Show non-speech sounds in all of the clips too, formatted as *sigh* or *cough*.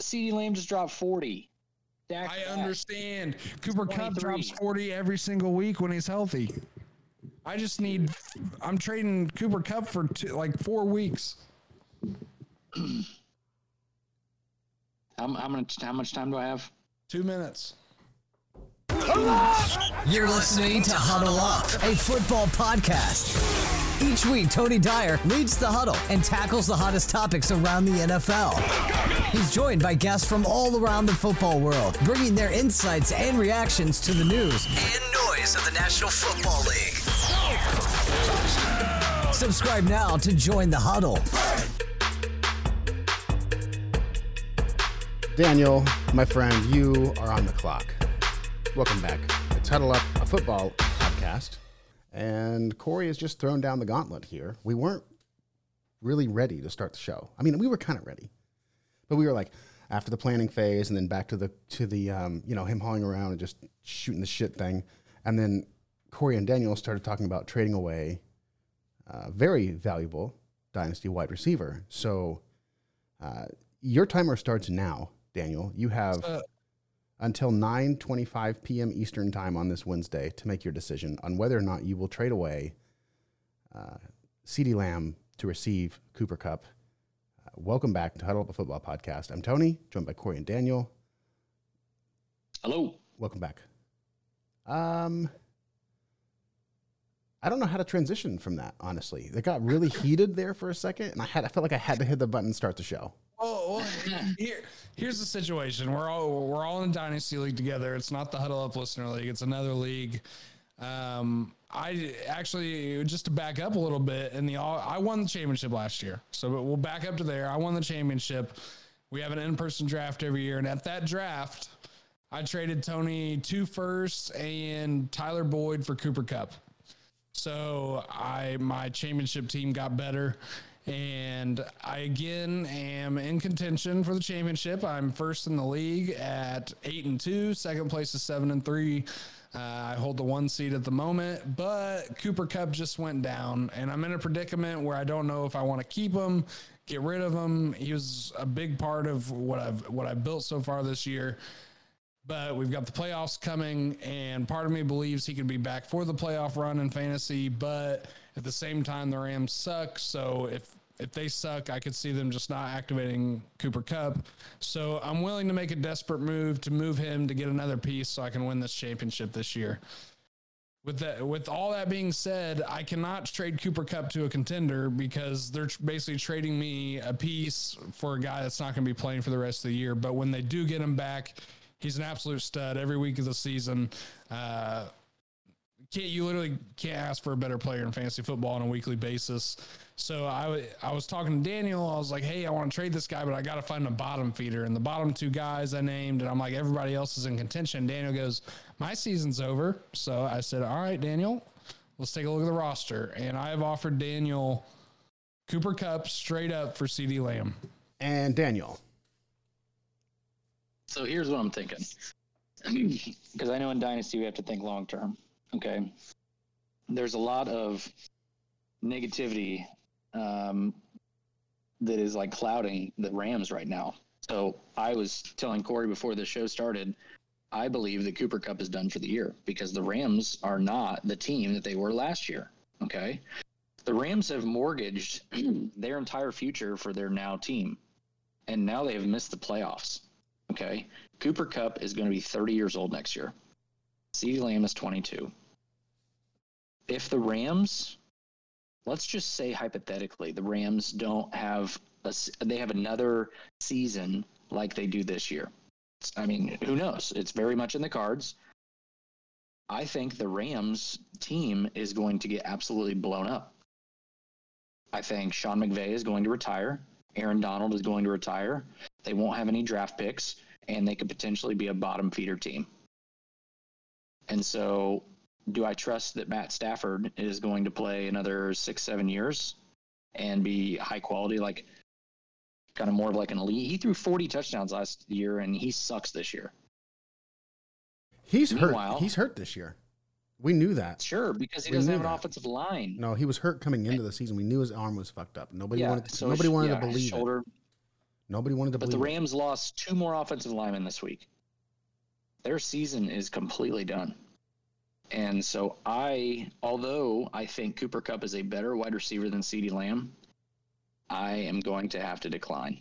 CeeDee Lamb just dropped 40. Dak I understand. Cooper Kupp drops 40 every single week when he's healthy. I just need. I'm trading Cooper Kupp for two, like four weeks. *clears throat* how, how much? How much time do I have? Two minutes. You're listening to Huddle Up, a football podcast. Each week, Tony Dyer leads the huddle and tackles the hottest topics around the NFL. He's joined by guests from all around the football world, bringing their insights and reactions to the news and noise of the National Football League. Subscribe now to join the huddle. Daniel, my friend, you are on the clock. Welcome back. It's Huddle Up, a football podcast. And Corey has just thrown down the gauntlet here. We weren't really ready to start the show. I mean, we were kind of ready, but we were like after the planning phase, and then back to the to the um, you know him hauling around and just shooting the shit thing, and then Corey and Daniel started talking about trading away uh, very valuable dynasty wide receiver. So uh, your timer starts now, Daniel. You have. Uh, until 9:25 p.m. Eastern Time on this Wednesday to make your decision on whether or not you will trade away uh, CeeDee Lamb to receive Cooper Kupp. Welcome back to Huddle Up a Football Podcast. I'm Tony, joined by Corey and Daniel. Hello. Welcome back. Um, I don't know how to transition from that. Honestly, it got really heated there for a second, and I had I felt like I had to hit the button and start the show. Oh, well, here, here's the situation. We're all we're all in dynasty league together. It's not the huddle up listener league. It's another league. Um, I actually just to back up a little bit in the I won the championship last year, so we'll back up to there. I won the championship. We have an in-person draft every year, and at that draft, I traded Tony two firsts and Tyler Boyd for Cooper Kupp. So I my championship team got better and I again am in contention for the championship. I'm first in the league at eight and two. Second place is seven and three. Uh, I hold the one seed at the moment, but Cooper Kupp just went down, and I'm in a predicament where I don't know if I want to keep him, get rid of him. He was a big part of what I've what I've built so far this year. But we've got the playoffs coming, and part of me believes he could be back for the playoff run in fantasy. But at the same time, the Rams suck. So if if they suck, I could see them just not activating Cooper Kupp. So I'm willing to make a desperate move to move him to get another piece so I can win this championship this year. With that, with all that being said, I cannot trade Cooper Kupp to a contender because they're basically trading me a piece for a guy that's not going to be playing for the rest of the year. But when they do get him back, he's an absolute stud every week of the season. Uh, can't you literally can't ask for a better player in fantasy football on a weekly basis. So I, I was talking to Daniel. I was like, hey, I want to trade this guy, but I got to find a bottom feeder. And the bottom two guys I named, and I'm like, everybody else is in contention. Daniel goes, my season's over. So I said, all right, Daniel, let's take a look at the roster. And I have offered Daniel Cooper Kupp straight up for CeeDee Lamb. And Daniel. So here's what I'm thinking. *clears throat* Because I know in Dynasty we have to think long term. Okay. There's a lot of negativity um, that is like clouding the Rams right now. So I was telling Corey before the show started, I believe the Cooper Kupp is done for the year because the Rams are not the team that they were last year. Okay. The Rams have mortgaged *clears throat* their entire future for their now team. And now they have missed the playoffs. Okay. Cooper Kupp is going to be 30 years old next year. CeeDee Lamb is 22. If the Rams let's just say hypothetically the Rams don't have a, they have another season like they do this year. I mean, who knows? It's very much in the cards. I think the Rams team is going to get absolutely blown up. I think Sean McVay is going to retire. Aaron Donald is going to retire. They won't have any draft picks, and they could potentially be a bottom feeder team. And so do I trust that Matt Stafford is going to play another six, seven years and be high quality, like kind of more of like an elite? He threw 40 touchdowns last year and he sucks this year. He's Meanwhile, hurt. He's hurt this year. We knew that. Sure, because he we doesn't have an that. offensive line. No, he was hurt coming into the season. We knew his arm was fucked up. Nobody yeah, wanted to, so nobody wanted yeah, to believe shoulder, it. Nobody wanted to But the believe. it. Rams lost two more offensive linemen this week. Their season is completely done. And so I, although I think Cooper Kupp is a better wide receiver than CeeDee Lamb, I am going to have to decline.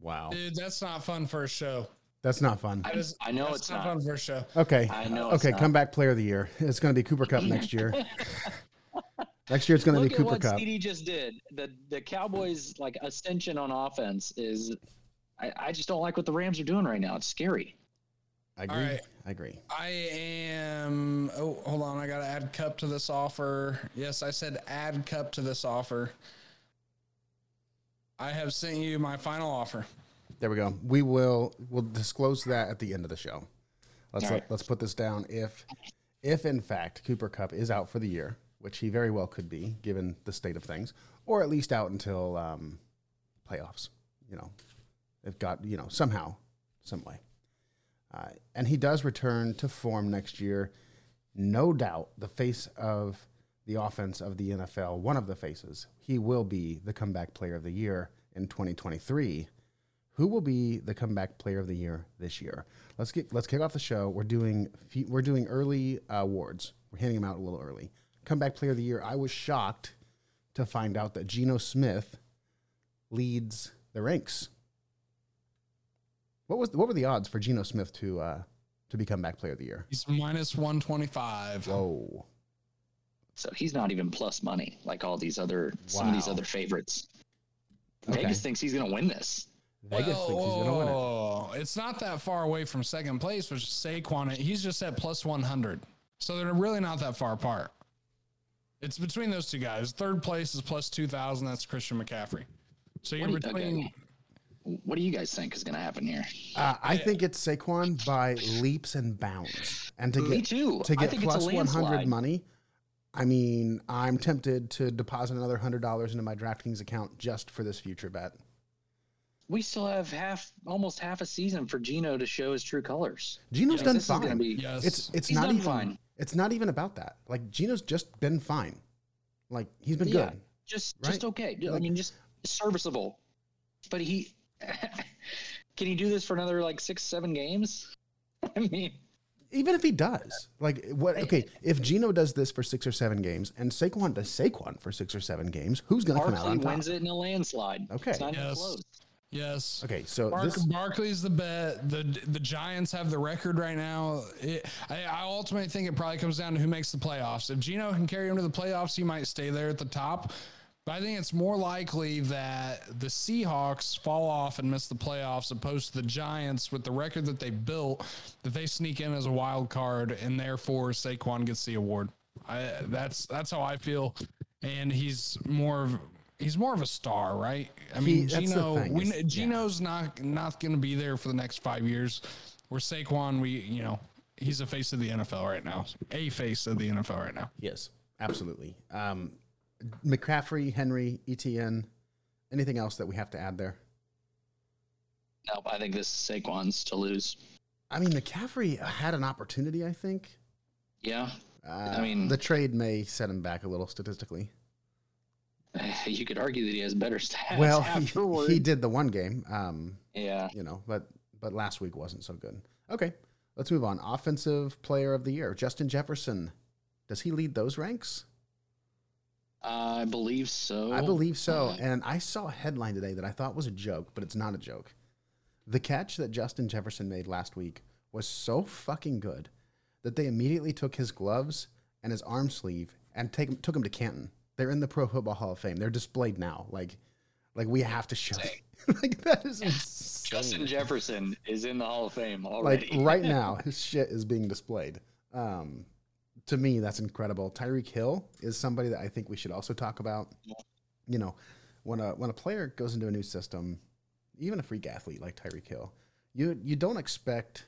Wow, Dude, that's not fun for a show. that's not fun. I, That is- I know that's it's not, not. fun for a show. Okay, I know it's Okay, not. comeback player of the year. It's going to be Cooper Kupp next year. *laughs* next year it's going to be at Cooper what Cup. CeeDee just did. The the Cowboys like ascension on offense is. I, I just don't like what the Rams are doing right now. It's scary. I agree. right. I agree. I am. Oh, hold on. I got to add cup to this offer. Yes, I said add cup to this offer. I have sent you my final offer. There we go. We will we'll disclose that at the end of the show. Let's let, right. let's put this down. If if in fact Cooper Kupp is out for the year, which he very well could be given the state of things, or at least out until um, playoffs. You know, if got you know somehow, some way, uh, and he does return to form next year. No doubt, the face of the offense of the NFL, one of the faces, he will be the comeback player of the year in 2023 who will be the comeback player of the year this year? Let's get let's kick off the show. We're doing we're doing early uh, awards. We're handing them out a little early. Comeback player of the year. I was shocked to find out that Geno Smith leads the ranks. What was what were the odds for Geno Smith to uh, to be comeback player of the year? He's minus 125. Whoa, So he's not even plus money like all these other some of these other favorites. Okay. Vegas thinks he's going to win this. Vegas Well, thinks he's going to win it. It's not that far away from second place, which is Saquon. He's just at plus 100. So they're really not that far apart. It's between those two guys. Third place is plus 2,000. That's Christian McCaffrey. So you're What do between. Okay. What do you guys think is going to happen here? Uh, I think it's Saquon by leaps and bounds, and to Me get too. to I get think it's a plus one hundred money. I mean, I'm tempted to deposit another hundred dollars into my DraftKings account just for this future bet. We still have half, almost half a season for Geno to show his true colors. Geno's Yes, done fine. be- Yes. It's it's He's not even fine. it's not even about that. Like Geno's just been fine. Like he's been Yeah. good. Just, Right? just okay. I mean, just serviceable. But he, *laughs* can he do this for another like six, seven games? *laughs* I mean, Even if he does, like what? Okay, *laughs* if Geno does this for six or seven games, and Saquon does Saquon for six or seven games, who's going to come out on top? wins it in a landslide. Okay. It's not even Yes. close. Yes. Okay, so Bark, this Barkley's the bet. The the Giants have the record right now. It, I, I ultimately think it probably comes down to who makes the playoffs. If Geno can carry him to the playoffs, he might stay there at the top. But I think it's more likely that the Seahawks fall off and miss the playoffs, opposed to the Giants with the record that they built, that they sneak in as a wild card, and therefore Saquon gets the award. I, that's that's how I feel, and he's more of he's more of a star, right? I mean, that's the Geno, thing we, is- kn- Geno's not not going to be there for the next five years. Where Saquon, we you know he's a face of the NFL right now, a face of the NFL right now. yes, absolutely. Um, McCaffrey, Henry, ETN, anything else that we have to add there? Nope, I think this is Saquon's to lose. I mean, McCaffrey had an opportunity. I think. Yeah, Uh, mean- the trade may set him back a little statistically. *laughs* you could argue that he has better stats. well, he, he did the one game, um, Yeah, you know, but but last week wasn't so good. Okay, let's move on. Offensive Player of the Year, Justin Jefferson. Does he lead those ranks? I believe so. I believe so. Uh, And I saw a headline today that I thought was a joke, but it's not a joke. The catch that Justin Jefferson made last week was so fucking good that they immediately took his gloves and his arm sleeve and take, took him to Canton. They're in the Pro Football Hall of Fame. They're displayed now. Like, like we have to show. It. *laughs* like that is insane. Justin Jefferson is in the Hall of Fame already. like right *laughs* now, his shit is being displayed. Um, to me, that's incredible. Tyreek Hill is somebody that I think we should also talk about. You know, when a when a player goes into a new system, even a freak athlete like Tyreek Hill, you you don't expect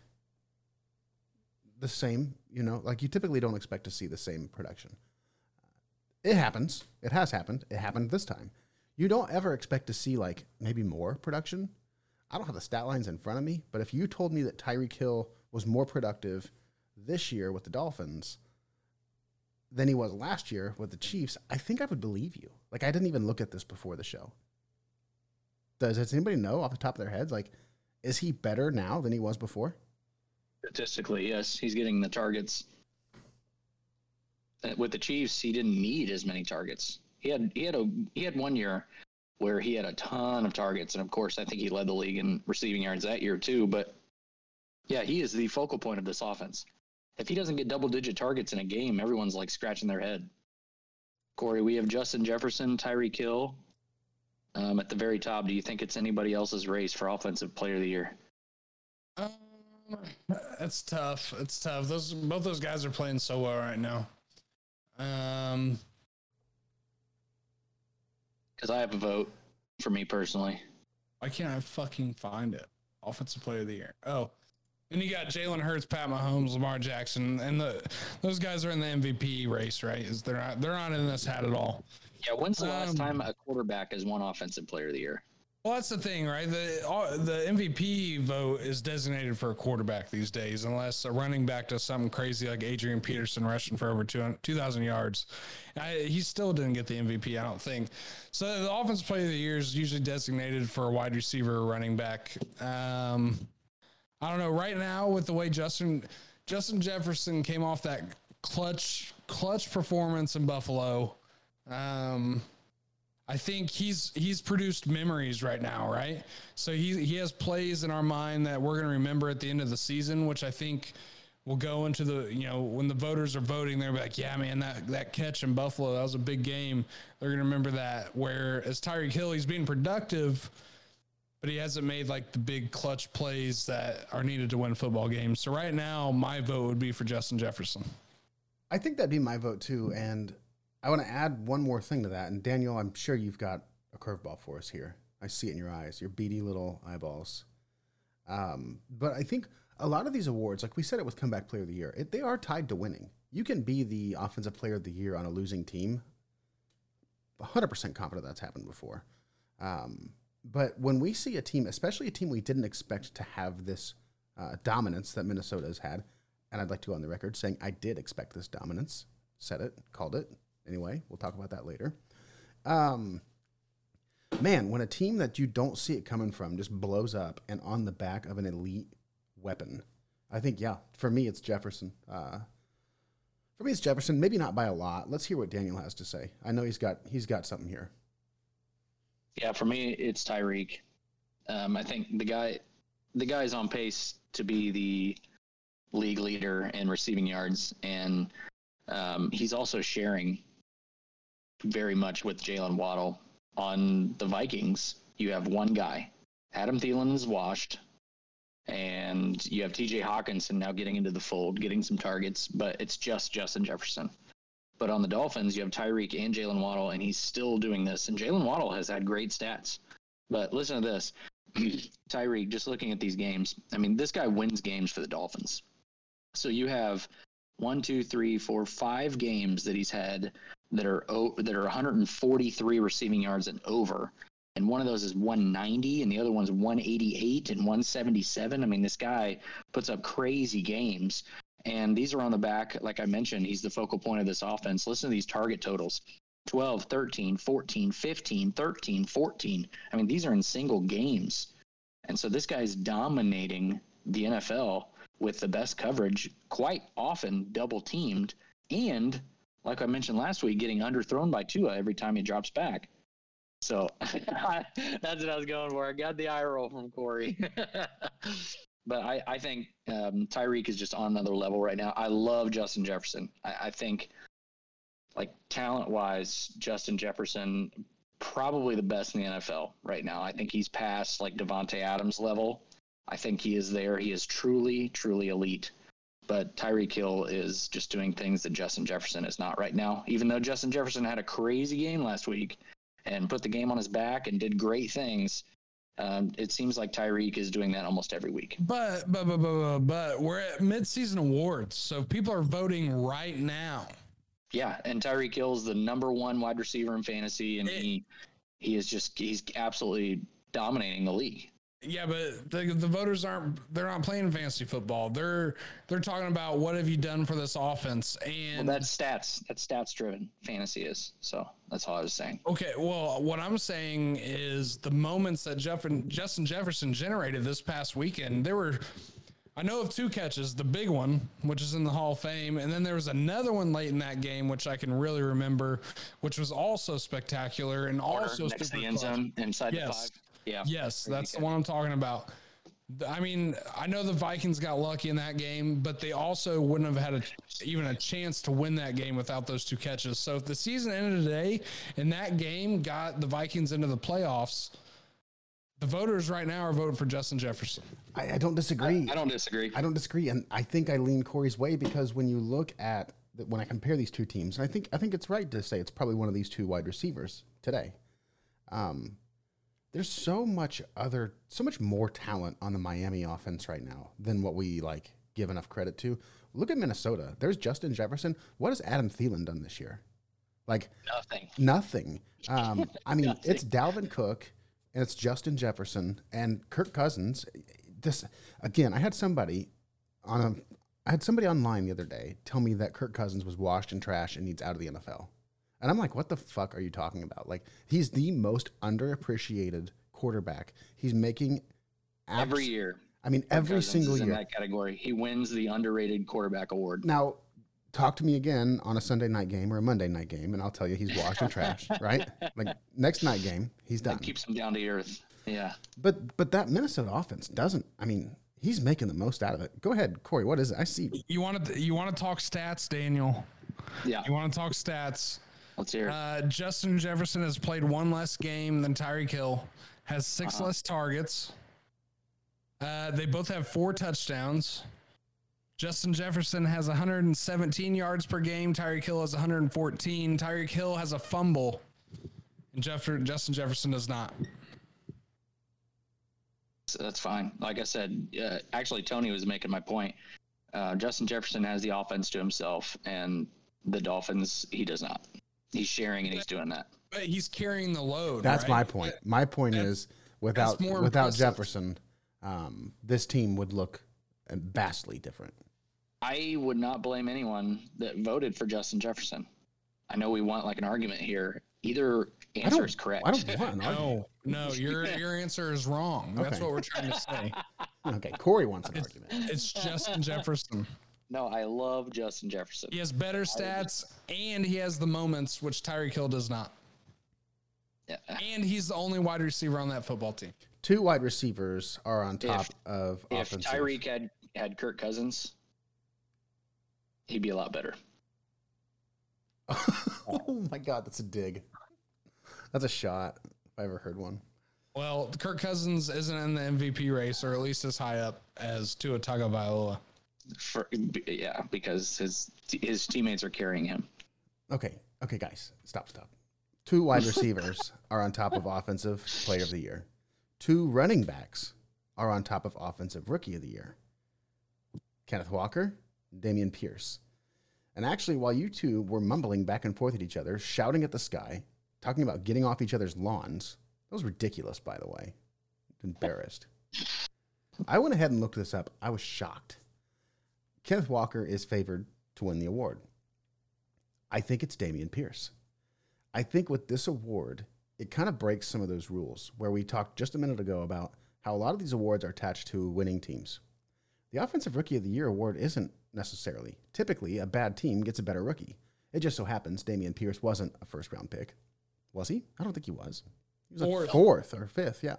the same. You know, like you typically don't expect to see the same production. It happens. It has happened. It happened this time. You don't ever expect to see like maybe more production. I don't have the stat lines in front of me, but if you told me that Tyreek Hill was more productive this year with the Dolphins than he was last year with the Chiefs, I think I would believe you. Like I didn't even look at this before the show. Does, does anybody know off the top of their heads? Like, is he better now than he was before? Statistically, yes, he's getting the targets. Uh, With the Chiefs, he didn't need as many targets. He had he had a he had one year where he had a ton of targets, and of course, I think he led the league in receiving yards that year too. But yeah, he is the focal point of this offense. If he doesn't get double digit targets in a game, everyone's like scratching their head. Corey, we have Justin Jefferson, Tyreek Hill um, at the very top. Do you think it's anybody else's race for offensive player of the year? Um, that's tough. It's tough. Those both those guys are playing so well right now. Um, Because I have a vote for me personally. why can't I fucking find it? Offensive player of the year. Oh, and you got Jalen Hurts, Pat Mahomes, Lamar Jackson, and the those guys are in the MVP race, right? Is they're not they're not in this hat at all. Yeah, when's the last Um, time a quarterback has won offensive player of the year? Well, that's the thing, right? The all, the MVP vote is designated for a quarterback these days, unless a running back does something crazy like Adrian Peterson rushing for over 200 2,000 yards. I, he still didn't get the MVP, I don't think. So the offensive player of the year is usually designated for a wide receiver or running back. Um, I don't know. Right now, with the way Justin Justin Jefferson came off that clutch clutch performance in Buffalo, um, I think he's he's produced memories right now, right? So he he has plays in our mind that we're going to remember at the end of the season, which I think will go into the you know when the voters are voting, they're like, yeah, man, that that catch in Buffalo that was a big game. They're going to remember that. Whereas Tyreek Hill, he's being productive, but he hasn't made like the big clutch plays that are needed to win football games. So right now, my vote would be for Justin Jefferson. I think that'd be my vote too. And I want to add one more thing to that. And Daniel, I'm sure you've got a curveball for us here. I see it in your eyes, your beady little eyeballs. Um, but I think a lot of these awards, like we said it with Comeback Player of the Year, it, they are tied to winning. You can be the Offensive Player of the Year on a losing team. 100% confident that's happened before. Um, but when we see a team, especially a team we didn't expect to have this uh, dominance that Minnesota has had, and I'd like to go on the record saying I did expect this dominance, said it, called it. Anyway, we'll talk about that later. Um, man, when a team that you don't see it coming from just blows up and on the back of an elite weapon, I think yeah, for me it's Jefferson. Uh, for me it's Jefferson. Maybe not by a lot. Let's hear what Daniel has to say. I know he's got he's got something here. Yeah, for me, it's Tyreek. Um, I think the guy, the guy's on pace to be the league leader in receiving yards, and um, he's also sharing very much with Jaylen Waddle on the Vikings. You have one guy, Adam Thielen is washed, and you have T.J. Hockenson now getting into the fold, getting some targets, but it's just Justin Jefferson. But on the Dolphins, you have Tyreek and Jaylen Waddle, and he's still doing this. And Jaylen Waddle has had great stats. But listen to this *clears throat* Tyreek, just looking at these games, I mean, this guy wins games for the Dolphins. So you have one, two, three, four, five games that he's had that are that are 143 receiving yards and over. And one of those is 190, and the other one's 188 and 177. I mean, this guy puts up crazy games. And these are on the back, like I mentioned, he's the focal point of this offense. Listen to these target totals 12, 13, 14, 15, 13, 14. I mean, these are in single games. And so this guy's dominating the NFL with the best coverage, quite often double teamed. And like I mentioned last week, getting underthrown by Tua every time he drops back. So *laughs* that's what I was going for. I got the eye roll from Corey. *laughs* but I, I think um, Tyreek is just on another level right now. I love Justin Jefferson. I, I think, like talent wise, Justin Jefferson probably the best in the NFL right now. I think he's past like Davante Adams level. I think he is there. He is truly, truly elite. But Tyreek Hill is just doing things that Justin Jefferson is not right now. Even though Justin Jefferson had a crazy game last week and put the game on his back and did great things, um, it seems like Tyreek is doing that almost every week. But but but but but, we're at midseason awards, so people are voting right now. Yeah, and Tyreek Hill is the number one wide receiver in fantasy, and It- he he is just he's absolutely dominating the league. Yeah, but the the voters aren't they're not playing fantasy football. They're they're talking about what have you done for this offense Well, and that's stats. That's stats driven. Fantasy is. So that's all I was saying. Okay, well, what I'm saying is the moments that Jeff and Justin Jefferson generated this past weekend, there were I know of two catches, the big one, which is in the Hall of Fame, and then there was another one late in that game, which I can really remember, which was also spectacular and also Order next to the end zone inside the Yes. five. Yeah. Yes, Crazy that's the one I'm talking about. I mean, I know the Vikings got lucky in that game, but they also wouldn't have had a, even a chance to win that game without those two catches. So if the season ended today and that game got the Vikings into the playoffs, the voters right now are voting for Justin Jefferson. I, I don't disagree. I don't disagree. I don't disagree, and I think I lean Corey's way because when you look at the, when I compare these two teams, and I think I think it's right to say it's probably one of these two wide receivers today. Um, there's so much other, so much more talent on the Miami offense right now than what we like give enough credit to. Look at Minnesota. There's Justin Jefferson. What has Adam Thielen done this year? Like Nothing. Nothing. Um, *laughs* I mean, it's Dalvin Cook and it's Justin Jefferson and Kirk Cousins. This again, I had somebody on a, I had somebody online the other day tell me that Kirk Cousins was washed in trash and needs out of the NFL, and I'm like, what the fuck are you talking about? Like, he's the most underappreciated quarterback. He's making abs- Every year. I mean, every Cousins single is in year. that category. He wins the underrated quarterback award. Now, talk to me again on a Sunday night game or a Monday night game, and I'll tell you he's washed in trash, *laughs* right? Like next night game, he's done. That keeps him down to earth. Yeah. But but that Minnesota offense doesn't. I mean, he's making the most out of it. Go ahead, Corey. What is it? I see. You want to you want to talk stats, Daniel? Yeah. You want to talk stats? Let's hear it. Uh, Justin Jefferson has played one less game than Tyreek Hill, has 6 less targets. Uh, they both have four touchdowns. Justin Jefferson has 117 yards per game. Tyreek Hill has 114. Tyreek Hill has a fumble, and Jeff- Justin Jefferson does not. So that's fine. Like I said, uh, actually, Tony was making my point. Uh, Justin Jefferson has the offense to himself, and the Dolphins, he does not. He's sharing and he's doing that. But he's carrying the load. That's right? my point. My point is without more without impressive. Jefferson, um, this team would look vastly different. I would not blame anyone that voted for Justin Jefferson. I know we want like an argument here. Either answer is correct. I don't want an *laughs* argument. No, no, your *laughs* your answer is wrong. That's Okay. what we're trying to say. *laughs* Okay, Corey wants an argument. It's Justin Jefferson. No, I love Justin Jefferson. He has better stats and he has the moments, which Tyreek Hill does not. Yeah. And he's the only wide receiver on that football team. Two wide receivers are on top If- of If offensive. Tyreek had had Kirk Cousins, he'd be a lot better. *laughs* oh my god, that's a dig. That's a shot. If I ever heard one. Well, Kirk Cousins isn't in the MVP race, or at least as high up as Tua Tagovailoa. For yeah, because his his teammates are carrying him. Okay, okay, guys, stop, stop. Two wide receivers *laughs* are on top of offensive player of the year. Two running backs are on top of offensive rookie of the year. Kenneth Walker, Dameon Pierce. And actually, while you two were mumbling back and forth at each other, shouting at the sky, talking about getting off each other's lawns, that was ridiculous, by the way. Embarrassed. I went ahead and looked this up. I was shocked. Kenneth Walker is favored to win the award. I think it's Dameon Pierce. I think with this award, it kind of breaks some of those rules where we talked just a minute ago about how a lot of these awards are attached to winning teams. The Offensive Rookie of the Year award isn't necessarily. Typically, a bad team gets a better rookie. It just so happens Dameon Pierce wasn't a first round pick. Was he? I don't think he was. He was Fourth. a fourth or fifth, yeah.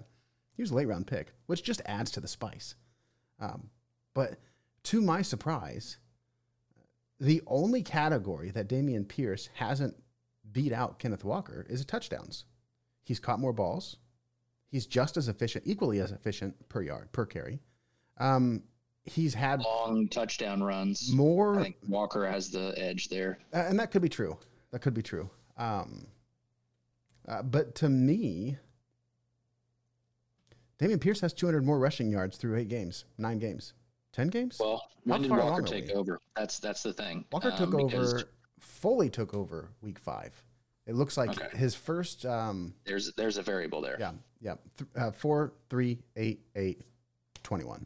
He was a late round pick, which just adds to the spice. Um, but to my surprise, the only category that Dameon Pierce hasn't beat out Kenneth Walker is touchdowns. He's caught more balls. He's just as efficient, equally as efficient per yard, per carry. Um, he's had Long touchdown runs. I more, think Walker has the edge there. and that could be true. That could be true. Um, uh, but to me, Dameon Pierce has 200 more rushing yards through eight games, nine games, 10 games? Well, when did Walker take we? over? That's that's the thing. Walker Um, took because over, fully took over week five. It looks like Okay. his first, um, There's there's a variable there. yeah, yeah, th- uh, four, three, eight, eight, 21.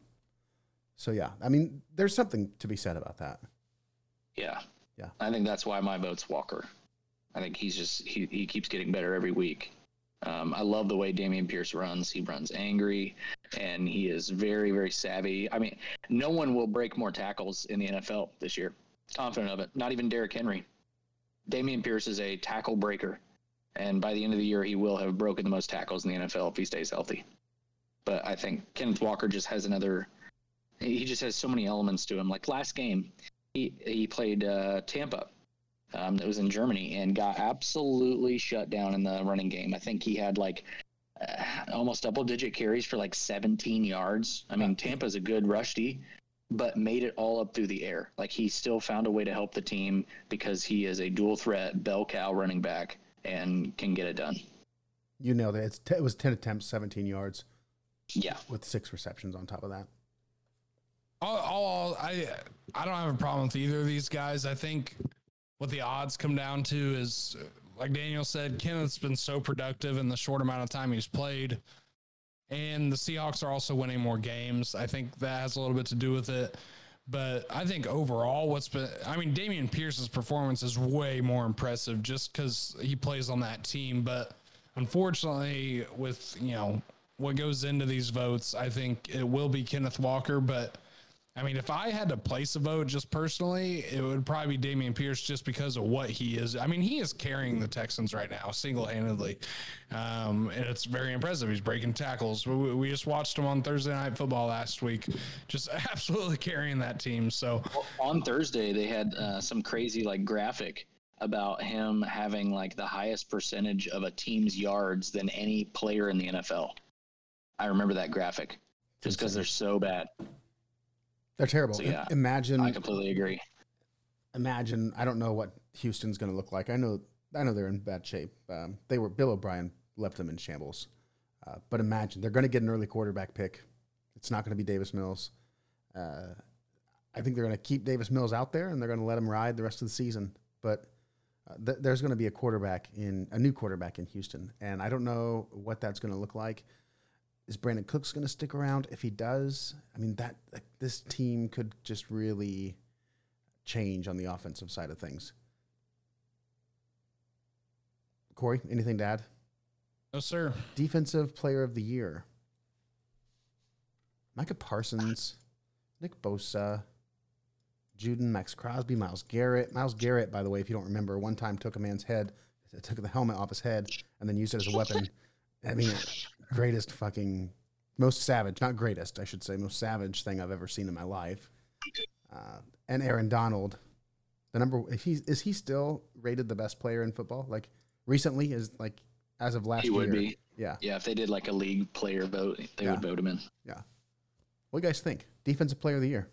So yeah, I mean, there's something to be said about that. Yeah. Yeah. I think that's why my vote's Walker. I think he's just he, he keeps getting better every week. Um, I love the way Dameon Pierce runs. He runs angry, and he is very very savvy. I mean, no one will break more tackles in the NFL this year. Confident of it. Not even Derrick Henry. Dameon Pierce is a tackle breaker, and by the end of the year, he will have broken the most tackles in the NFL if he stays healthy. But I think Kenneth Walker just has another. He just has so many elements to him. Like last game, he he played uh, Tampa. Um, that was in Germany and got absolutely shut down in the running game. I think he had like almost double digit carries for like 17 yards. I mean, Tampa's a good rush D, but made it all up through the air. Like he still found a way to help the team because he is a dual threat bell cow running back and can get it done. You nailed it. It's t- it was 10 attempts, 17 yards Yeah. with six receptions on top of that. All, all, I I don't have a problem with either of these guys. I think what the odds come down to is, uh, like Daniel said, Kenneth's been so productive in the short amount of time he's played, and the Seahawks are also winning more games. I think that has a little bit to do with it. But I think overall, what's been, I mean, Dameon Pierce's performance is way more impressive just because he plays on that team. But unfortunately, with, you know, what goes into these votes, I think it will be Kenneth Walker. But I mean, if I had to place a vote just personally, it would probably be Dameon Pierce just because of what he is. I mean, he is carrying the Texans right now single handedly. Um, and it's very impressive. He's breaking tackles. We, we just watched him on Thursday Night Football last week, just *laughs* absolutely carrying that team. So, on Thursday they had uh, some crazy like graphic about him having like the highest percentage of a team's yards than any player in the NFL. I remember that graphic just because they're so bad. They're terrible. So, yeah, imagine, I completely agree. imagine. I don't know what Houston's going to look like. I know, I know they're in bad shape. Um, they were Bill O'Brien left them in shambles. Uh, but imagine they're going to get an early quarterback pick. It's not going to be Davis Mills. Uh, I think they're going to keep Davis Mills out there and they're going to let him ride the rest of the season. But uh, th- there's going to be a quarterback in a new quarterback in Houston, and I don't know what that's going to look like. Is Brandin Cooks going to stick around? If he does, I mean that like, this team could just really change on the offensive side of things. Corey, anything to add? no, sir. Defensive Player of the Year: Micah Parsons, Nick Bosa, Judon, Maxx Crosby, Myles Garrett. Myles Garrett, by the way, if you don't remember, one time took a man's head, took the helmet off his head, and then used it as a weapon. I mean, greatest fucking, most savage, not greatest, I should say, most savage thing I've ever seen in my life. Uh, and Aaron Donald, the number, if he's, is he still rated the best player in football? Like recently, is like as of last He year? would be. Yeah. Yeah, if they did like a league player vote, they Yeah. would vote him in. Yeah. What do you guys think? Defensive Player of the Year.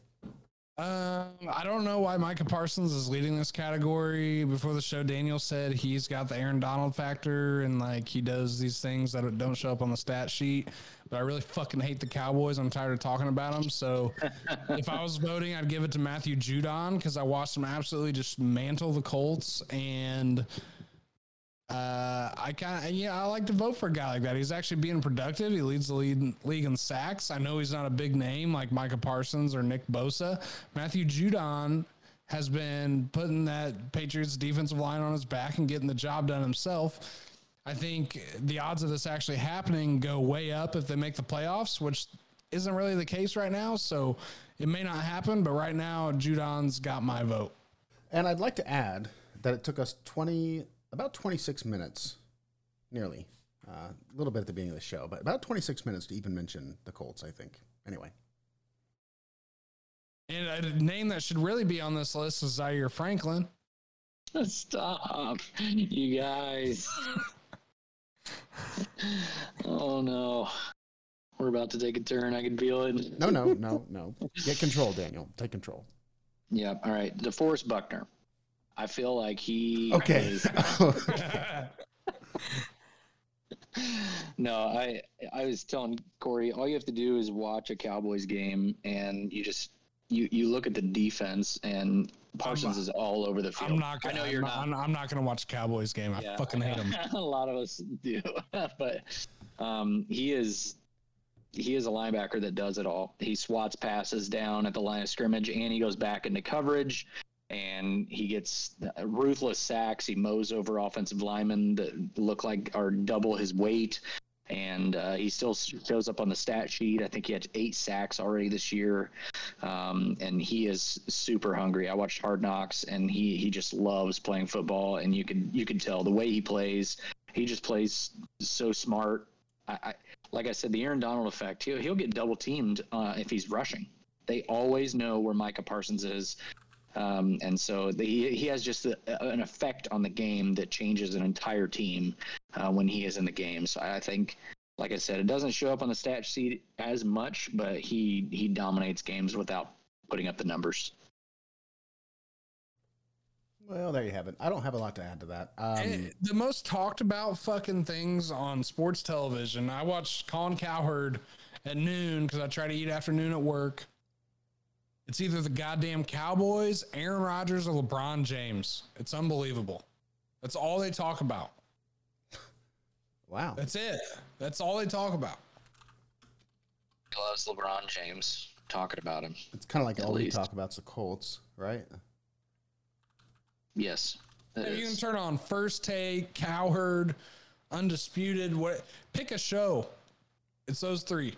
Um, I don't know why Micah Parsons is leading this category. Before the show, Daniel said he's got the Aaron Donald factor and like he does these things that don't show up on the stat sheet. But I really fucking hate the Cowboys. I'm tired of talking about them. So *laughs* if I was voting, I'd give it to Matthew Judon because I watched him absolutely just mantle the Colts and. Uh, I kind of yeah, I like to vote for a guy like that. He's actually being productive. He leads the lead, league in sacks. I know he's not a big name like Micah Parsons or Nick Bosa. Matthew Judon has been putting that Patriots defensive line on his back and getting the job done himself. I think the odds of this actually happening go way up if they make the playoffs, which isn't really the case right now. So it may not happen, but right now Judon's got my vote. And I'd like to add that it took us 20, about 26 minutes, nearly, uh, a little bit at the beginning of the show, but about 26 minutes to even mention the Colts, I think. Anyway, And a name that should really be on this list is Zaire Franklin. *laughs* Stop, you guys. oh no. We're about to take a turn. I can feel it. no, no, no, no. Get control, Daniel. Take control. Yeah. All right. DeForest Buckner. I feel like he. Okay. is- *laughs* *laughs* no, I I was telling Corey, all you have to do is watch a Cowboys game, and you just you you look at the defense, and Parsons is all over the field. I'm not. I Gonna, know I'm you're not. not. I'm, I'm not going to watch Cowboys game. I Yeah, fucking hate him. *laughs* a lot of us do, but um, he is he is a linebacker that does it all. He swats passes down at the line of scrimmage, and he goes back into coverage, and he gets ruthless sacks. He mows over offensive linemen that look like are double his weight. And uh, he still shows up on the stat sheet. I think he had eight sacks already this year, um, and he is super hungry. I watched Hard Knocks, and he he just loves playing football. And you can you can tell the way he plays. He just plays so smart. I, I like I said, the Aaron Donald effect. He'll he'll get double teamed uh, if he's rushing. They always know where Micah Parsons is. Um, and so the, he, he has just a, an effect on the game that changes an entire team uh, when he is in the game. So I think, like I said, it doesn't show up on the stat sheet as much, but he he dominates games without putting up the numbers. Well, there you have it. I don't have a lot to add to that. Um, Eh, the most talked about fucking things on sports television. I watched Colin Cowherd at noon because I try to eat afternoon at work. It's either the goddamn Cowboys, Aaron Rodgers, or LeBron James. It's unbelievable. That's all they talk about. wow. That's it. That's all they talk about. He loves LeBron James. Talking about him, It's kind of like At all we least. talk about's the Colts, right? yes. it You can turn on First Take, Cowherd, Undisputed. What? Pick a show. It's those three.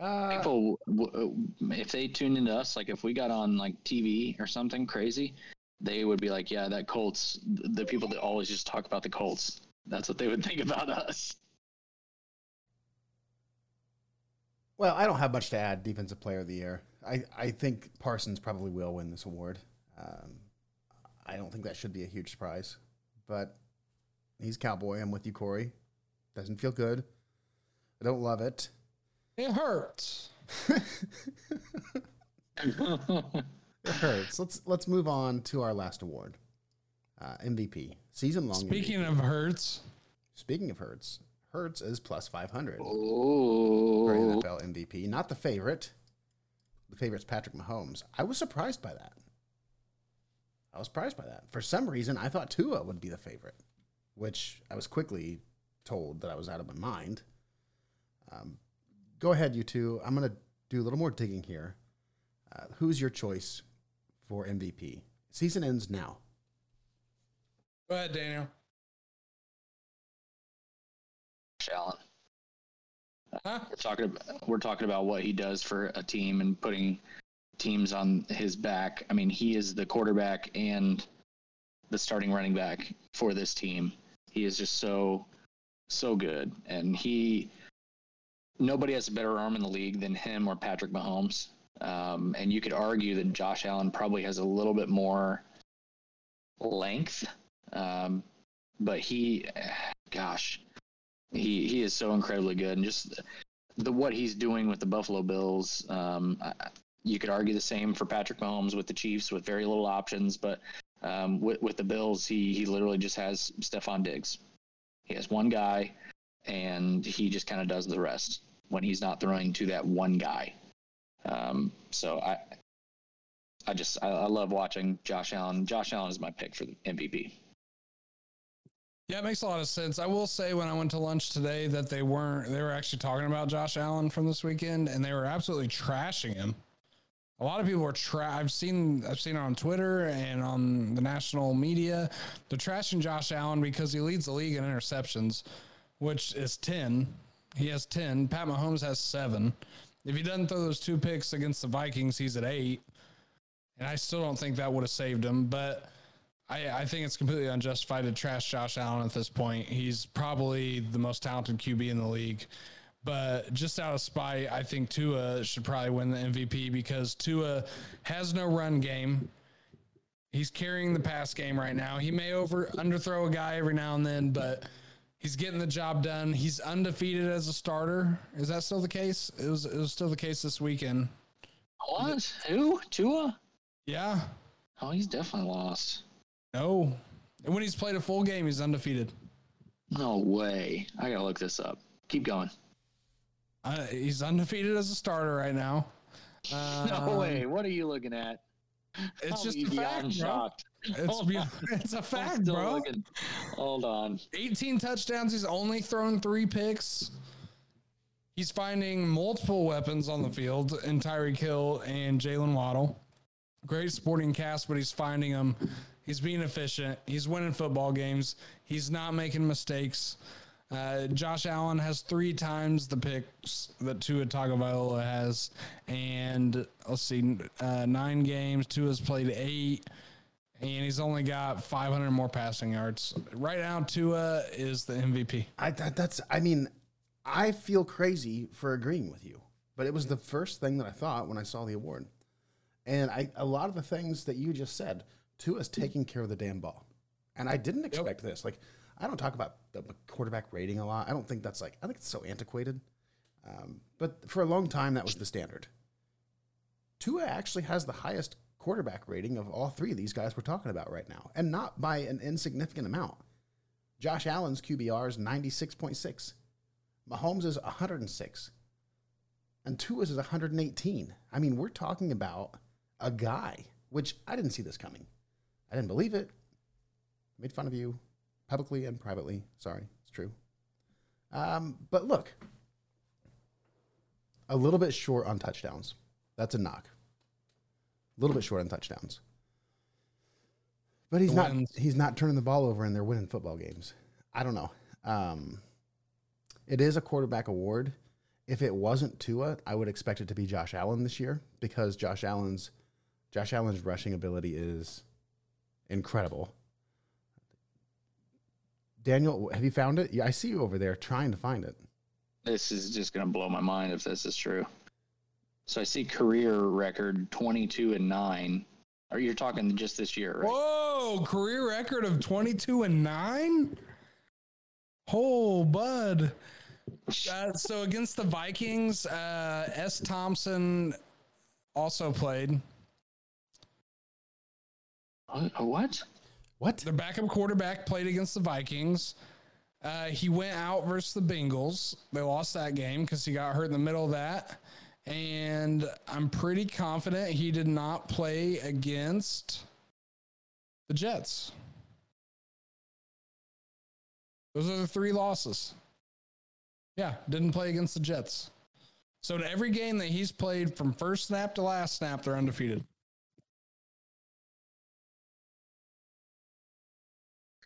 Uh, people w- uh, if they tuned into us like if we got on like tv or something crazy they would be like yeah that colts the people that always just talk about the colts that's what they would think about us well, I don't have much to add. Defensive Player of the Year. I, I think Parsons probably will win this award. Um, I don't think that should be a huge surprise, but he's Cowboy. I'm with you, Corey. Doesn't feel good. I don't love it. It hurts. It hurts. Let's let's move on to our last award. Uh, MVP, season long. Speaking of hurts, speaking of Hurts, Hurts is plus five hundred for NFL MVP. Not the favorite. The favorite's Patrick Mahomes. I was surprised by that. I was surprised by that. For some reason, I thought Tua would be the favorite, which I was quickly told that I was out of my mind. Um, go ahead, you two. I'm going to do a little more digging here. Uh, who's your choice for MVP? Season ends now. go ahead, Daniel. allen Huh? we're talking about we're talking about what he does for a team and putting teams on his back i mean he is the quarterback and the starting running back for this team he is just so so good and he nobody has a better arm in the league than him or patrick mahomes um, and you could argue that josh allen probably has a little bit more length um, but he gosh he he is so incredibly good and just the what he's doing with the Buffalo Bills. Um, you could argue the same for Patrick Mahomes with the Chiefs with very little options, but um, with with the Bills, he he literally just has Stefon Diggs. He has one guy, and he just kind of does the rest when he's not throwing to that one guy. Um, so I. I just I, I love watching Josh Allen. Josh Allen is my pick for the MVP. Yeah, it makes a lot of sense. I will say when I went to lunch today that they weren't they were actually talking about Josh Allen from this weekend and they were absolutely trashing him. A lot of people were tra- I've seen I've seen it on Twitter and on the national media. They're trashing Josh Allen because he leads the league in interceptions, which is 10. He has 10. Pat Mahomes has 7. If he doesn't throw those two picks against the Vikings, he's at 8. And I still don't think that would have saved him, but I, I think it's completely unjustified to trash Josh Allen at this point. He's probably the most talented QB in the league. But just out of spite, I think Tua should probably win the MVP because Tua has no run game. He's carrying the pass game right now. He may over underthrow a guy every now and then, but he's getting the job done. He's undefeated as a starter. Is that still the case? It was it was still the case this weekend. What? Who? Tua? Yeah. Oh, he's definitely lost. No. And when he's played a full game, he's undefeated. No way. I gotta look this up. Keep going. Uh, he's undefeated as a starter right now. *laughs* No Um, way. What are you looking at? It's I'll just a fact, bro. It's be- on. *laughs* it's a *laughs* fact, bro. looking. Hold on. 18 touchdowns. He's only thrown three picks. He's finding multiple weapons on the field in Tyreek Hill and Jaylen Waddle. Great sporting cast, but he's finding them. He's being efficient. He's winning football games. He's not making mistakes. Uh, Josh Allen has three times the picks that Tua Tagovailoa has, and let's see, uh, nine games. Tua's played eight and he's only got 500 more passing yards. Right now, Tua is the MVP. I that, that's I mean, I feel crazy for agreeing with you, but it was the first thing that I thought when I saw the award. And I a lot of the things that you just said, Tua's taking care of the damn ball. And I didn't expect this. Like I don't talk about the quarterback rating a lot. I don't think that's like I think it's so antiquated. Um, but for a long time that was the standard. Tua actually has the highest quarterback rating of all three of these guys we're talking about right now, and not by an insignificant amount. Josh Allen's QBR is 96.6. Mahomes is 106. And Tua's is 118. I mean, we're talking about a guy, which I didn't see this coming. I didn't believe it. Made fun of you publicly and privately. Sorry, it's true. Um, but look, a little bit short on touchdowns. That's a knock. A little bit short on touchdowns. But he's The not wins. he's not turning the ball over and they're winning football games. I don't know. Um, it is a quarterback award. If it wasn't Tua, I would expect it to be Josh Allen this year because Josh Allen's Josh Allen's rushing ability is incredible. Daniel, have you found it? Yeah, I see you over there trying to find it. This is just going to blow my mind if this is true. So I see career record 22 and 9. Or you're talking just this year, right? Whoa, career record of 22 and 9? Oh, bud. Uh, so against the Vikings, uh, S. Thompson also played. What? What? What? The backup quarterback played against the Vikings. Uh, he went out versus the Bengals. They lost that game because he got hurt in the middle of that. And I'm pretty confident he did not play against the Jets. Those are the three losses. Yeah, didn't play against the Jets. So in every game that he's played from first snap to last snap, they're undefeated.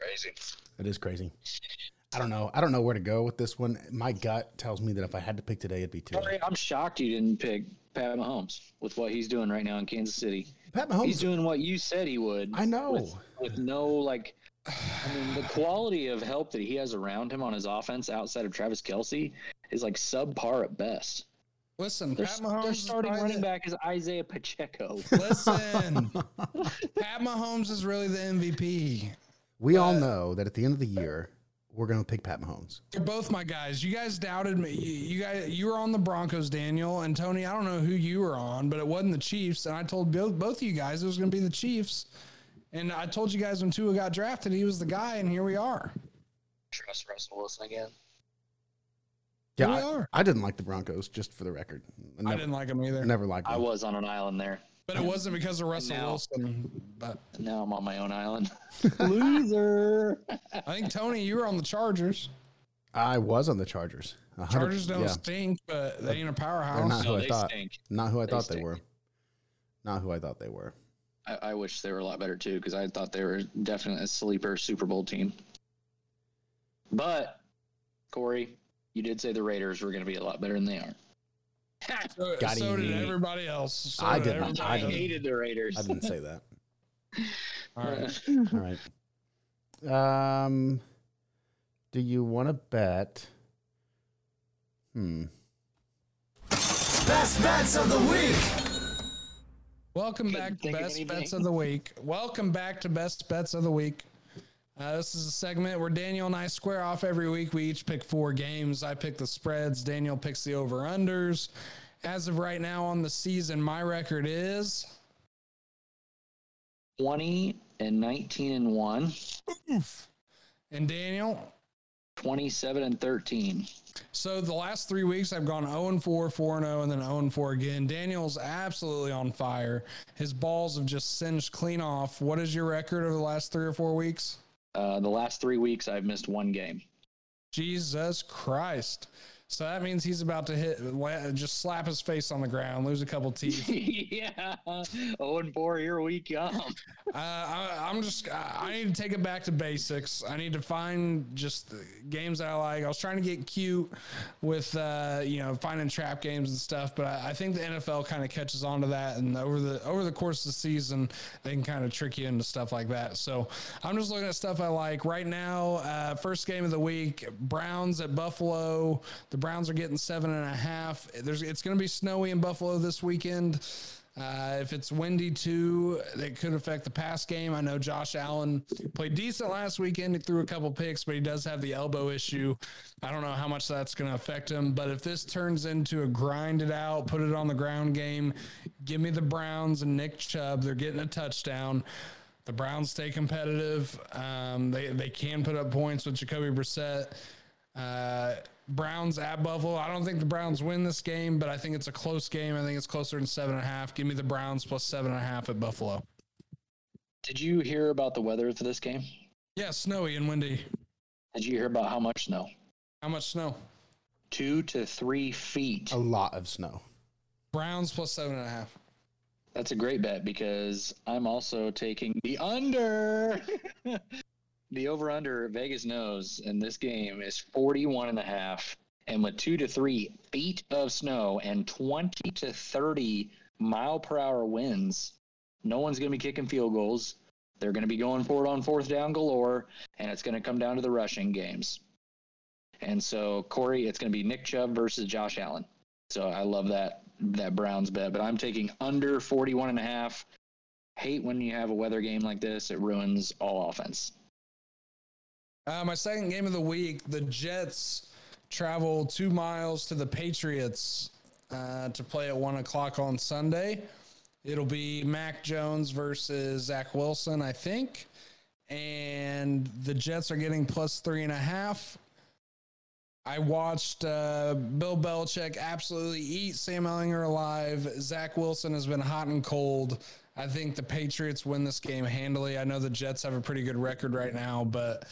Crazy. It is crazy. I don't know. I don't know where to go with this one. My gut tells me that if I had to pick today, it'd be Tua. Sorry, I'm shocked you didn't pick Pat Mahomes with what he's doing right now in Kansas City. Pat Mahomes, He's doing what you said he would. I know. With, with no, like, I mean, the quality of help that he has around him on his offense outside of Travis Kelce is like subpar at best. Listen, Their, Pat Mahomes their is starting running the- back is Isaiah Pacheco. Listen, *laughs* Pat Mahomes is really the MVP. We all uh, know that at the end of the year, we're going to pick Pat Mahomes. You're both my guys. You guys doubted me. You, you guys, you were on the Broncos, Daniel and Tony. I don't know who you were on, but it wasn't the Chiefs. And I told both both of you guys it was going to be the Chiefs. And I told you guys when Tua got drafted, he was the guy, and here we are. Trust Russell Wilson again. Yeah, I. I didn't like the Broncos, just for the record. I I didn't like them either, never liked I was on an island there. But it wasn't because of Russell Now- Wilson. But Now I'm on my own island. *laughs* Loser. *laughs* I think Tony, you were on the Chargers. I was on the Chargers. A hundred- Chargers don't yeah, stink, but they ain't a they're powerhouse. not who No, I they thought. stink. Not who I They thought they were. Not who I thought they were. I, I wish they were a lot better too, because I thought they were definitely a sleeper Super Bowl team. But Corey, you did say the Raiders were going to be a lot better than they are. So, Got so did him. everybody else. So I did didn't. I I hated the Raiders. I didn't say that. *laughs* All right. All right. Um, do you want to bet? Hmm. Best bets of the week. Welcome back to Best. Bets of the Week. Welcome back to Best Bets of the Week. Uh, this is a segment where Daniel and I square off every week. We each pick four games. I pick the spreads. Daniel picks the over unders. As of right now on the season, my record is 20 and 19 and 1. and Daniel, 27 and 13. So the last three weeks, I've gone 0 and 4, 4 and 0, and then 0 and 4 again. Daniel's absolutely on fire. His balls have just singed clean off. What is your record over the last three or four weeks? Uh, the last three weeks, I've missed one game. Jesus Christ. So that means he's about to hit, just slap his face on the ground, lose a couple *laughs* teeth. yeah, oh and four, here we come. uh, I, am just, I need to take it back to basics. I need to find just games that I like. I was trying to get cute with, uh, you know, finding trap games and stuff, but I, I think the NFL kind of catches on to that, and over the over the course of the season, they can kind of trick you into stuff like that. So I'm just looking at stuff I like right now. Uh, first game of the week: Browns at Buffalo. The Browns are getting seven and a half. There's it's going to be snowy in Buffalo this weekend. Uh, if it's windy too, it could affect the pass game. I know Josh Allen played decent last weekend. He threw a couple picks, but he does have the elbow issue. I don't know how much that's going to affect him. But if this turns into a grind it out, put it on the ground game, give me the Browns and Nick Chubb. They're getting a touchdown. The Browns stay competitive. Um, they they can put up points with Jacoby Brissett. Uh, Browns at Buffalo. I don't think the Browns win this game, but I think it's a close game. I think it's closer than seven and a half. Give me the Browns plus seven and a half at Buffalo. Did you hear about the weather for this game? Yeah, snowy and windy. Did you hear about how much snow? How much snow? Two to three feet. A lot of snow. Browns plus seven and a half. That's a great bet because I'm also taking the under. *laughs* the over under Vegas knows in this game is 41 and a half. And with two to three feet of snow and 20 to 30 mile per hour winds, no one's going to be kicking field goals. They're going to be going for it on fourth down galore, and it's going to come down to the rushing games. And so, Corey, it's going to be Nick Chubb versus Josh Allen. So I love that that Browns bet, but I'm taking under 41 and a half. Hate when you have a weather game like this; it ruins all offense. Uh, my second game of the week, the Jets travel two miles to the Patriots uh, to play at one o'clock on Sunday. It'll be Mac Jones versus Zach Wilson, I think. And the Jets are getting plus three and a half. I watched uh, Bill Belichick absolutely eat Sam Ehlinger alive. Zach Wilson has been hot and cold. I think the Patriots win this game handily. I know the Jets have a pretty good record right now, but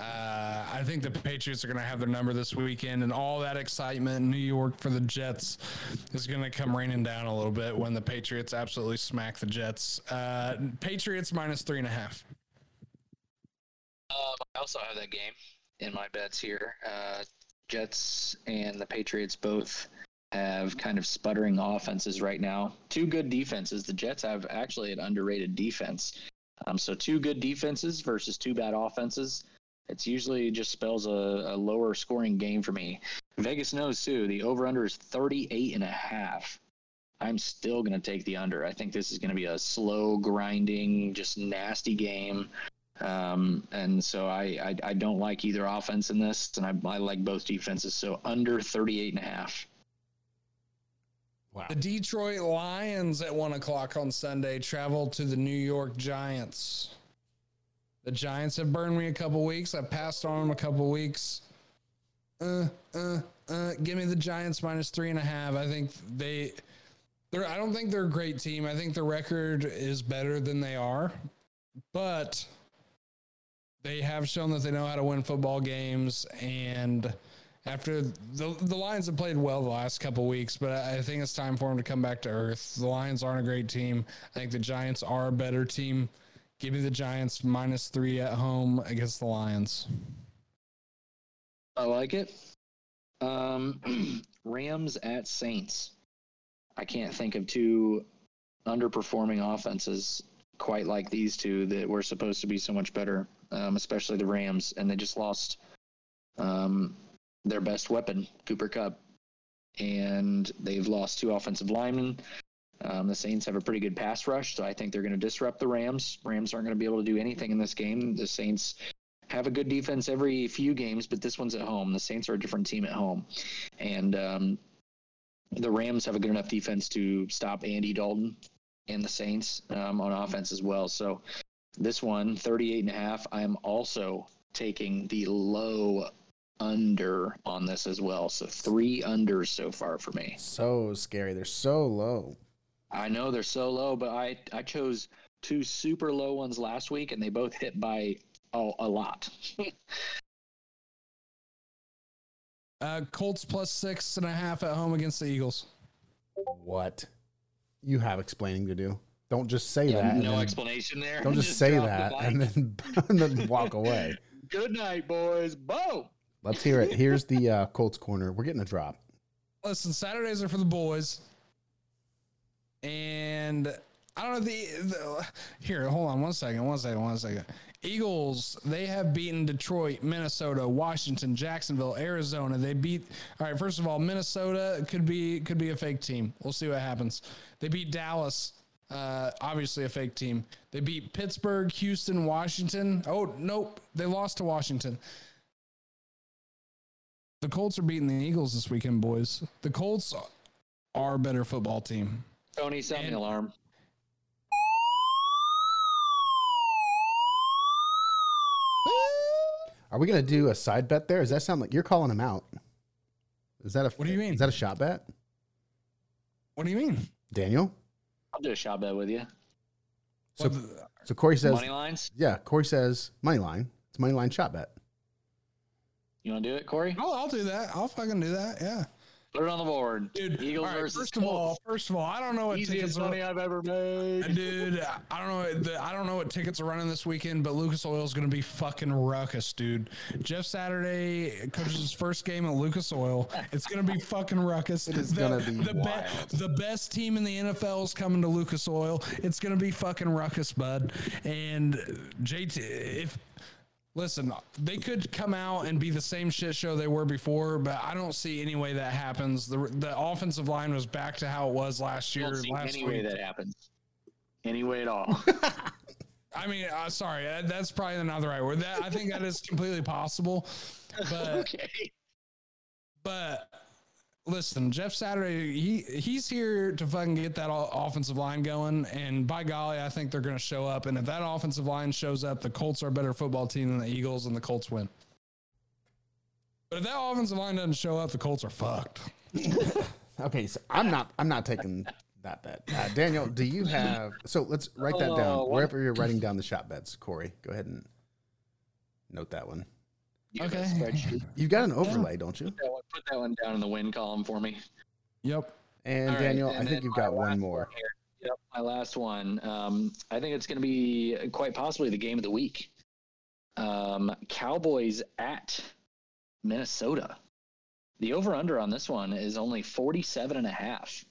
uh, I think the Patriots are going to have their number this weekend, and all that excitement in New York for the Jets is going to come raining down a little bit when the Patriots absolutely smack the Jets. Uh, Patriots minus three and a half. Um, I also have that game in my bets here. Uh, Jets and the Patriots both have kind of sputtering offenses right now. Two good defenses. The Jets have actually an underrated defense. Um, so two good defenses versus two bad offenses. It's usually just spells a, a lower scoring game for me. Vegas knows too. The over under is 38 and a half. I'm still going to take the under. I think this is going to be a slow, grinding, just nasty game. Um, and so I, I, I, don't like either offense in this, and I, I like both defenses. So under 38 and a half. Wow. The Detroit Lions at one o'clock on Sunday travel to the New York Giants. The Giants have burned me a couple weeks. I passed on them a couple weeks. Uh, uh, uh, give me the Giants minus three and a half. I think they, they're. I don't think they're a great team. I think the record is better than they are, but they have shown that they know how to win football games and after the the Lions have played well the last couple weeks, but I think it's time for them to come back to earth. The Lions aren't a great team. I think the Giants are a better team. Give me the Giants minus three at home against the Lions. I like it. Um, *clears throat* Rams at Saints. I can't think of two underperforming offenses quite like these two that were supposed to be so much better, um, especially the Rams, and they just lost um, their best weapon, Cooper Kupp. And they've lost two offensive linemen. Um, the Saints have a pretty good pass rush, so I think they're going to disrupt the Rams. Rams aren't going to be able to do anything in this game. The Saints have a good defense every few games, but this one's at home. The Saints are a different team at home. And um, the Rams have a good enough defense to stop Andy Dalton and the Saints um, on offense as well. So this one, 38 and a half, I am also taking the low under on this as well. So three unders so far for me. So scary. They're so low. I know they're so low, but I I chose two super low ones last week, and they both hit by a, a lot. *laughs* Uh, Colts plus six and a half at home against the Eagles. What? You have explaining to do. Don't just say Yeah, that. no then- explanation there. Don't *laughs* just say drop the that and then *laughs* and then walk away. Good night, boys. Boom. Let's hear it. Here's the uh, Colts corner. We're getting a drop. Listen, Saturdays are for the boys. And I don't know the, the here, hold on one second, one second, one second. Eagles, they have beaten Detroit, Minnesota, Washington, Jacksonville, Arizona. They beat all right, first of all, Minnesota could be could be a fake team. We'll see what happens. They beat Dallas, uh, obviously a fake team. They beat Pittsburgh, Houston, Washington. Oh, nope. They lost to Washington. The Colts are beating the Eagles this weekend, boys. The Colts are a better football team. Tony, sound the alarm. Are we gonna do a side bet there? Does that sound like you're calling him out? Is that a What do you mean? Is that a shot bet, What do you mean? Daniel? I'll do a shot bet with you. So Well, so Corey says, Money lines. yeah. Corey says money line. It's money line shot bet. You want to do it, Corey? I'll, I'll do that. I'll fucking do that. Yeah, Put it on the board, dude. Eagles all right, versus first of all, first of all, I don't know what tickets Easiest are. money I've ever made. Dude, I don't know. The, I don't know what tickets are running this weekend, but Lucas Oil is going to be fucking ruckus, dude. Jeff Saturday coaches his first game at Lucas Oil. It's going to be fucking ruckus. It is gonna be the, wild. the best team in the NFL is coming to Lucas Oil. It's going to be fucking ruckus, bud. And JT, if listen, they could come out and be the same shit show they were before, but I don't see any way that happens. The the offensive line was back to how it was last I year. don't see last any week. way that happens. Any way at all. *laughs* I mean, uh, sorry, uh, that's probably not the right word. That I think that is completely possible, but *laughs* okay. but listen, Jeff Saturday, he he's here to fucking get that offensive line going, and by golly, I think they're going to show up. And if that offensive line shows up, the Colts are a better football team than the Eagles, and the Colts win. But if that offensive line doesn't show up, the Colts are fucked. *laughs* Okay, so I'm not I'm not taking that bet. Uh, Daniel, do you have? So let's write that down wherever you're writing down the shot bets. Corey, go ahead and note that one. You Okay. *laughs* You've got an overlay, don't you? Put that one- Put that one down in the win column for me. Yep. And All right, Daniel, and I think you've got one more. here. Yep, my last one. Um, I think it's going to be quite possibly the game of the week. Um, Cowboys at Minnesota. The over under on this one is only 47 and a half.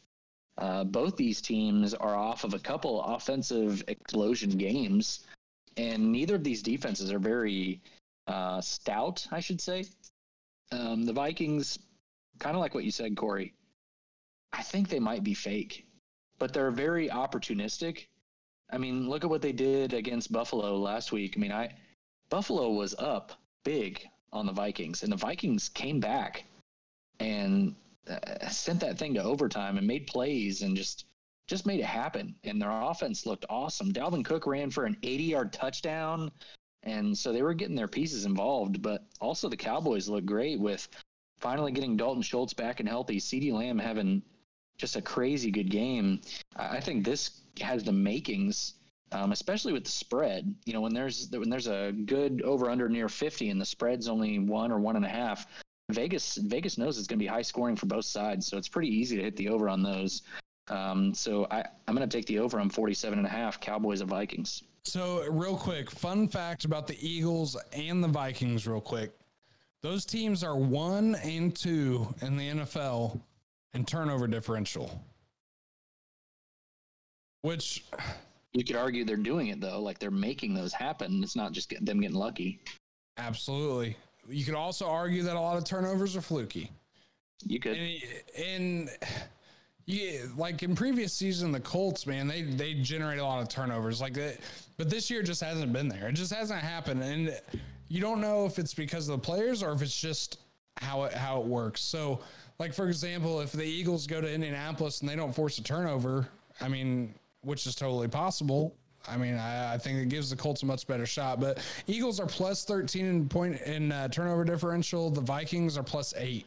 Uh, both these teams are off of a couple offensive explosion games, and neither of these defenses are very uh, stout, I should say. Um, the Vikings, kind of like what you said, Corey, I think they might be fake, but they're very opportunistic. I mean, look at what they did against Buffalo last week. I mean, I Buffalo was up big on the Vikings, and the Vikings came back and uh, sent that thing to overtime and made plays and just just made it happen. And their offense looked awesome. Dalvin Cook ran for an 80-yard touchdown, and so they were getting their pieces involved. But also the Cowboys look great with finally getting Dalton Schultz back and healthy. CeeDee Lamb having just a crazy good game. I think this has the makings, um, especially with the spread. You know, when there's when there's a good over under near 50 and the spread's only one or one and a half. Vegas Vegas knows it's going to be high scoring for both sides, so it's pretty easy to hit the over on those. Um, so I, I'm going to take the over on 47 and a half Cowboys and Vikings. So, real quick, fun fact about the Eagles and the Vikings, real quick. Those teams are one and two in the NFL in turnover differential. Which, You could argue they're doing it though, like they're making those happen. It's not just get, them getting lucky. absolutely. You could also argue that a lot of turnovers are fluky. You could. And, and yeah, like in previous season, the Colts, man, they they generate a lot of turnovers. Like that, but this year just hasn't been there. It just hasn't happened, and you don't know if it's because of the players or if it's just how it how it works. So, like for example, if the Eagles go to Indianapolis and they don't force a turnover, I mean, which is totally possible. I mean, I, I, think it gives the Colts a much better shot. But Eagles are plus 13 in point in uh, turnover differential. The Vikings are plus eight.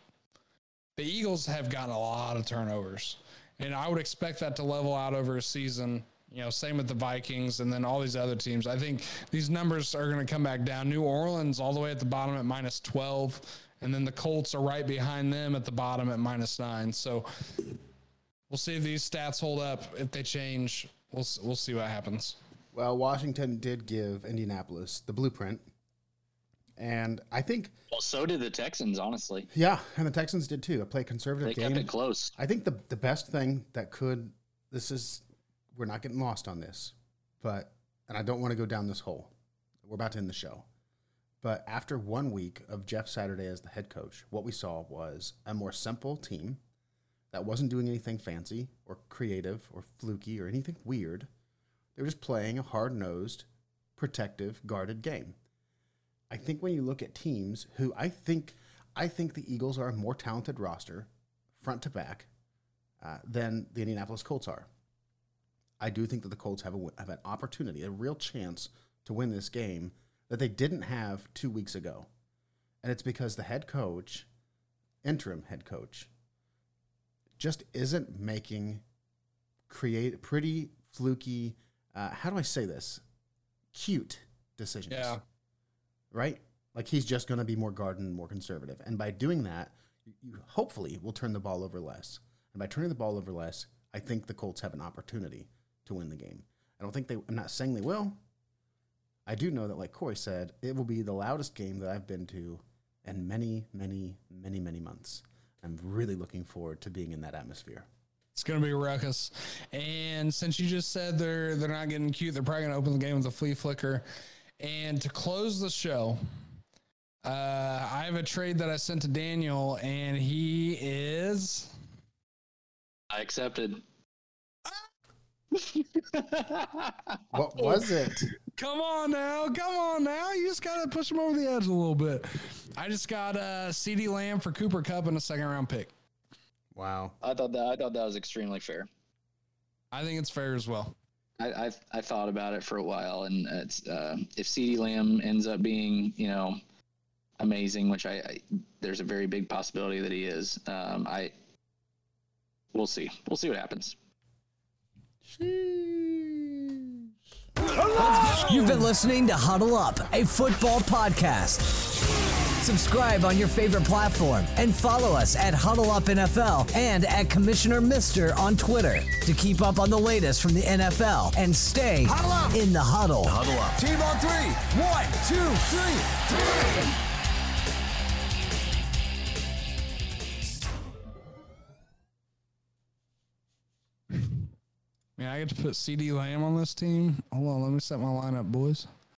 The Eagles have gotten a lot of turnovers, and I would expect that to level out over a season. You know, same with the Vikings and then all these other teams. I think these numbers are going to come back down. New Orleans all the way at the bottom at minus 12, and then the Colts are right behind them at the bottom at minus nine. So we'll see if these stats hold up. If they change, we'll we'll see what happens. Well, Washington did give Indianapolis the blueprint, and I think. Well, so did the Texans, honestly. Yeah, and the Texans did too. I played conservative they game. kept it close. I think the the best thing that could this is we're not getting lost on this, but and I don't want to go down this hole. We're about to end the show. But after one week of Jeff Saturday as the head coach, what we saw was a more simple team that wasn't doing anything fancy or creative or fluky or anything weird. They were just playing a hard nosed, protective, guarded game. I think when you look at teams who I think I think the Eagles are a more talented roster, front to back, uh, than the Indianapolis Colts are. I do think that the Colts have a have an opportunity, a real chance to win this game that they didn't have two weeks ago, and it's because the head coach, interim head coach, just isn't making create pretty fluky. Uh, how do I say this? Cute decisions. Yeah. Right. Like he's just going to be more garden, more conservative, and by doing that, you hopefully will turn the ball over less. And by turning the ball over less, I think the Colts have an opportunity to win the game. I don't think they. I'm not saying they will. I do know that, like Corey said, it will be the loudest game that I've been to in many, many, many, many months. I'm really looking forward to being in that atmosphere. It's gonna be a ruckus. And since you just said they're they're not getting cute, they're probably gonna open the game with a flea flicker. And to close the show, uh, I have a trade that I sent to Daniel, and he is. I accepted. *laughs* what was it? Come on now, come on now. You just gotta push him over the edge a little bit. I just got a uh, CeeDee Lamb for Cooper Kupp and a second round pick. Wow. I thought that I thought that was extremely fair. I think it's fair as well. I I, I thought about it for a while, and it's uh, if CeeDee Lamb ends up being you know amazing, which I, I there's a very big possibility that he is. Um, I we'll see. We'll see what happens. You've been listening to Huddle Up, a football podcast. Subscribe on your favorite platform and follow us at Huddle Up NFL and at Commissioner Mister on Twitter to keep up on the latest from the NFL and stay in the huddle. Huddle up. Team on three. One, two, three, three. Man, I get to put CeeDee Lamb on this team. Hold on, let me set my lineup, boys.